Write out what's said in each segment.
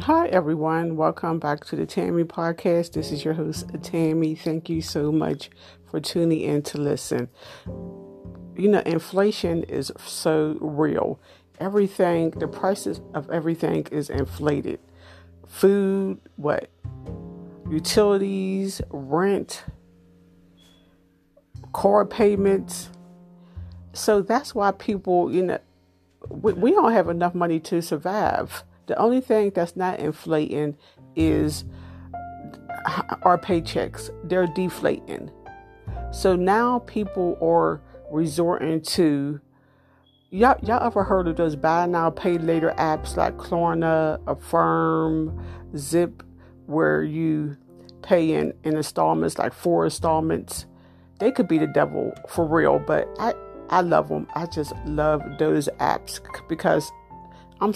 Hi, everyone. Welcome back to the Tammy Podcast. This is your host, Tammy. Thank you so much for tuning in to listen. You know, inflation is so real. Everything, the prices of everything is inflated. Food, what? Utilities, rent, car payments. So that's why people, you know, we, we don't have enough money to survive the only thing that's not inflating is our paychecks. They're deflating. So now people are resorting to y'all, y'all ever heard of those buy now pay later apps like Klarna, Affirm, Zip, where you pay in, in installments like four installments? They could be the devil for real, but I I love them. I just love those apps because I'm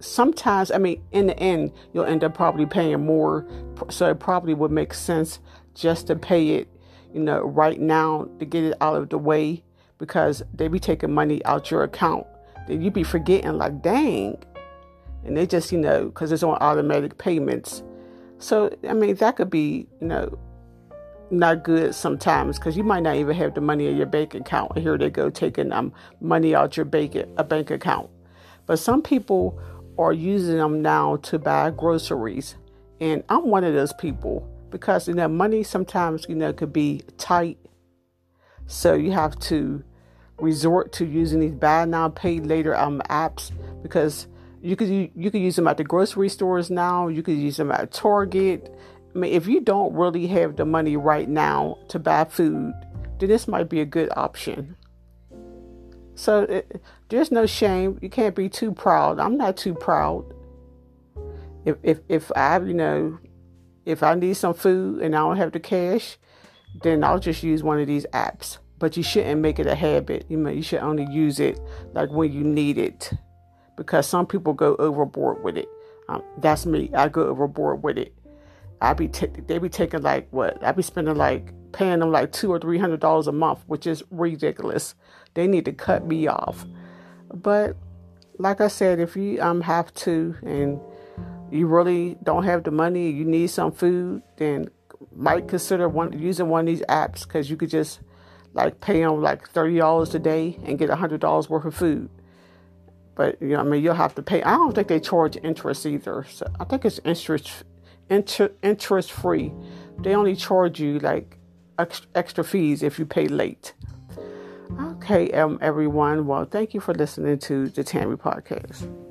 sometimes, I mean, in the end, you'll end up probably paying more. So it probably would make sense just to pay it, you know, right now to get it out of the way because they be taking money out your account. that you be forgetting, like, dang. And they just, you know, because it's on automatic payments. So, I mean, that could be, you know, not good sometimes because you might not even have the money in your bank account. Here they go taking um, money out your bank, a bank account. But some people are using them now to buy groceries. And I'm one of those people because you know money sometimes you know could be tight. So you have to resort to using these buy now pay later um apps because you could you could use them at the grocery stores now, you could use them at Target. I mean if you don't really have the money right now to buy food, then this might be a good option. So it, there's no shame. You can't be too proud. I'm not too proud. If if if I you know if I need some food and I don't have the cash, then I'll just use one of these apps. But you shouldn't make it a habit. You know, you should only use it like when you need it, because some people go overboard with it. Um, that's me. I go overboard with it. I be t- they be taking like what I be spending like paying them like two or three hundred dollars a month, which is ridiculous. They need to cut me off. But like I said, if you um have to and you really don't have the money, you need some food, then might consider one using one of these apps because you could just like pay them like thirty dollars a day and get a hundred dollars worth of food. But you know, I mean, you'll have to pay. I don't think they charge interest either. So I think it's interest inter, interest free. They only charge you like extra fees if you pay late. Okay, um, everyone. Well, thank you for listening to the Tammy podcast.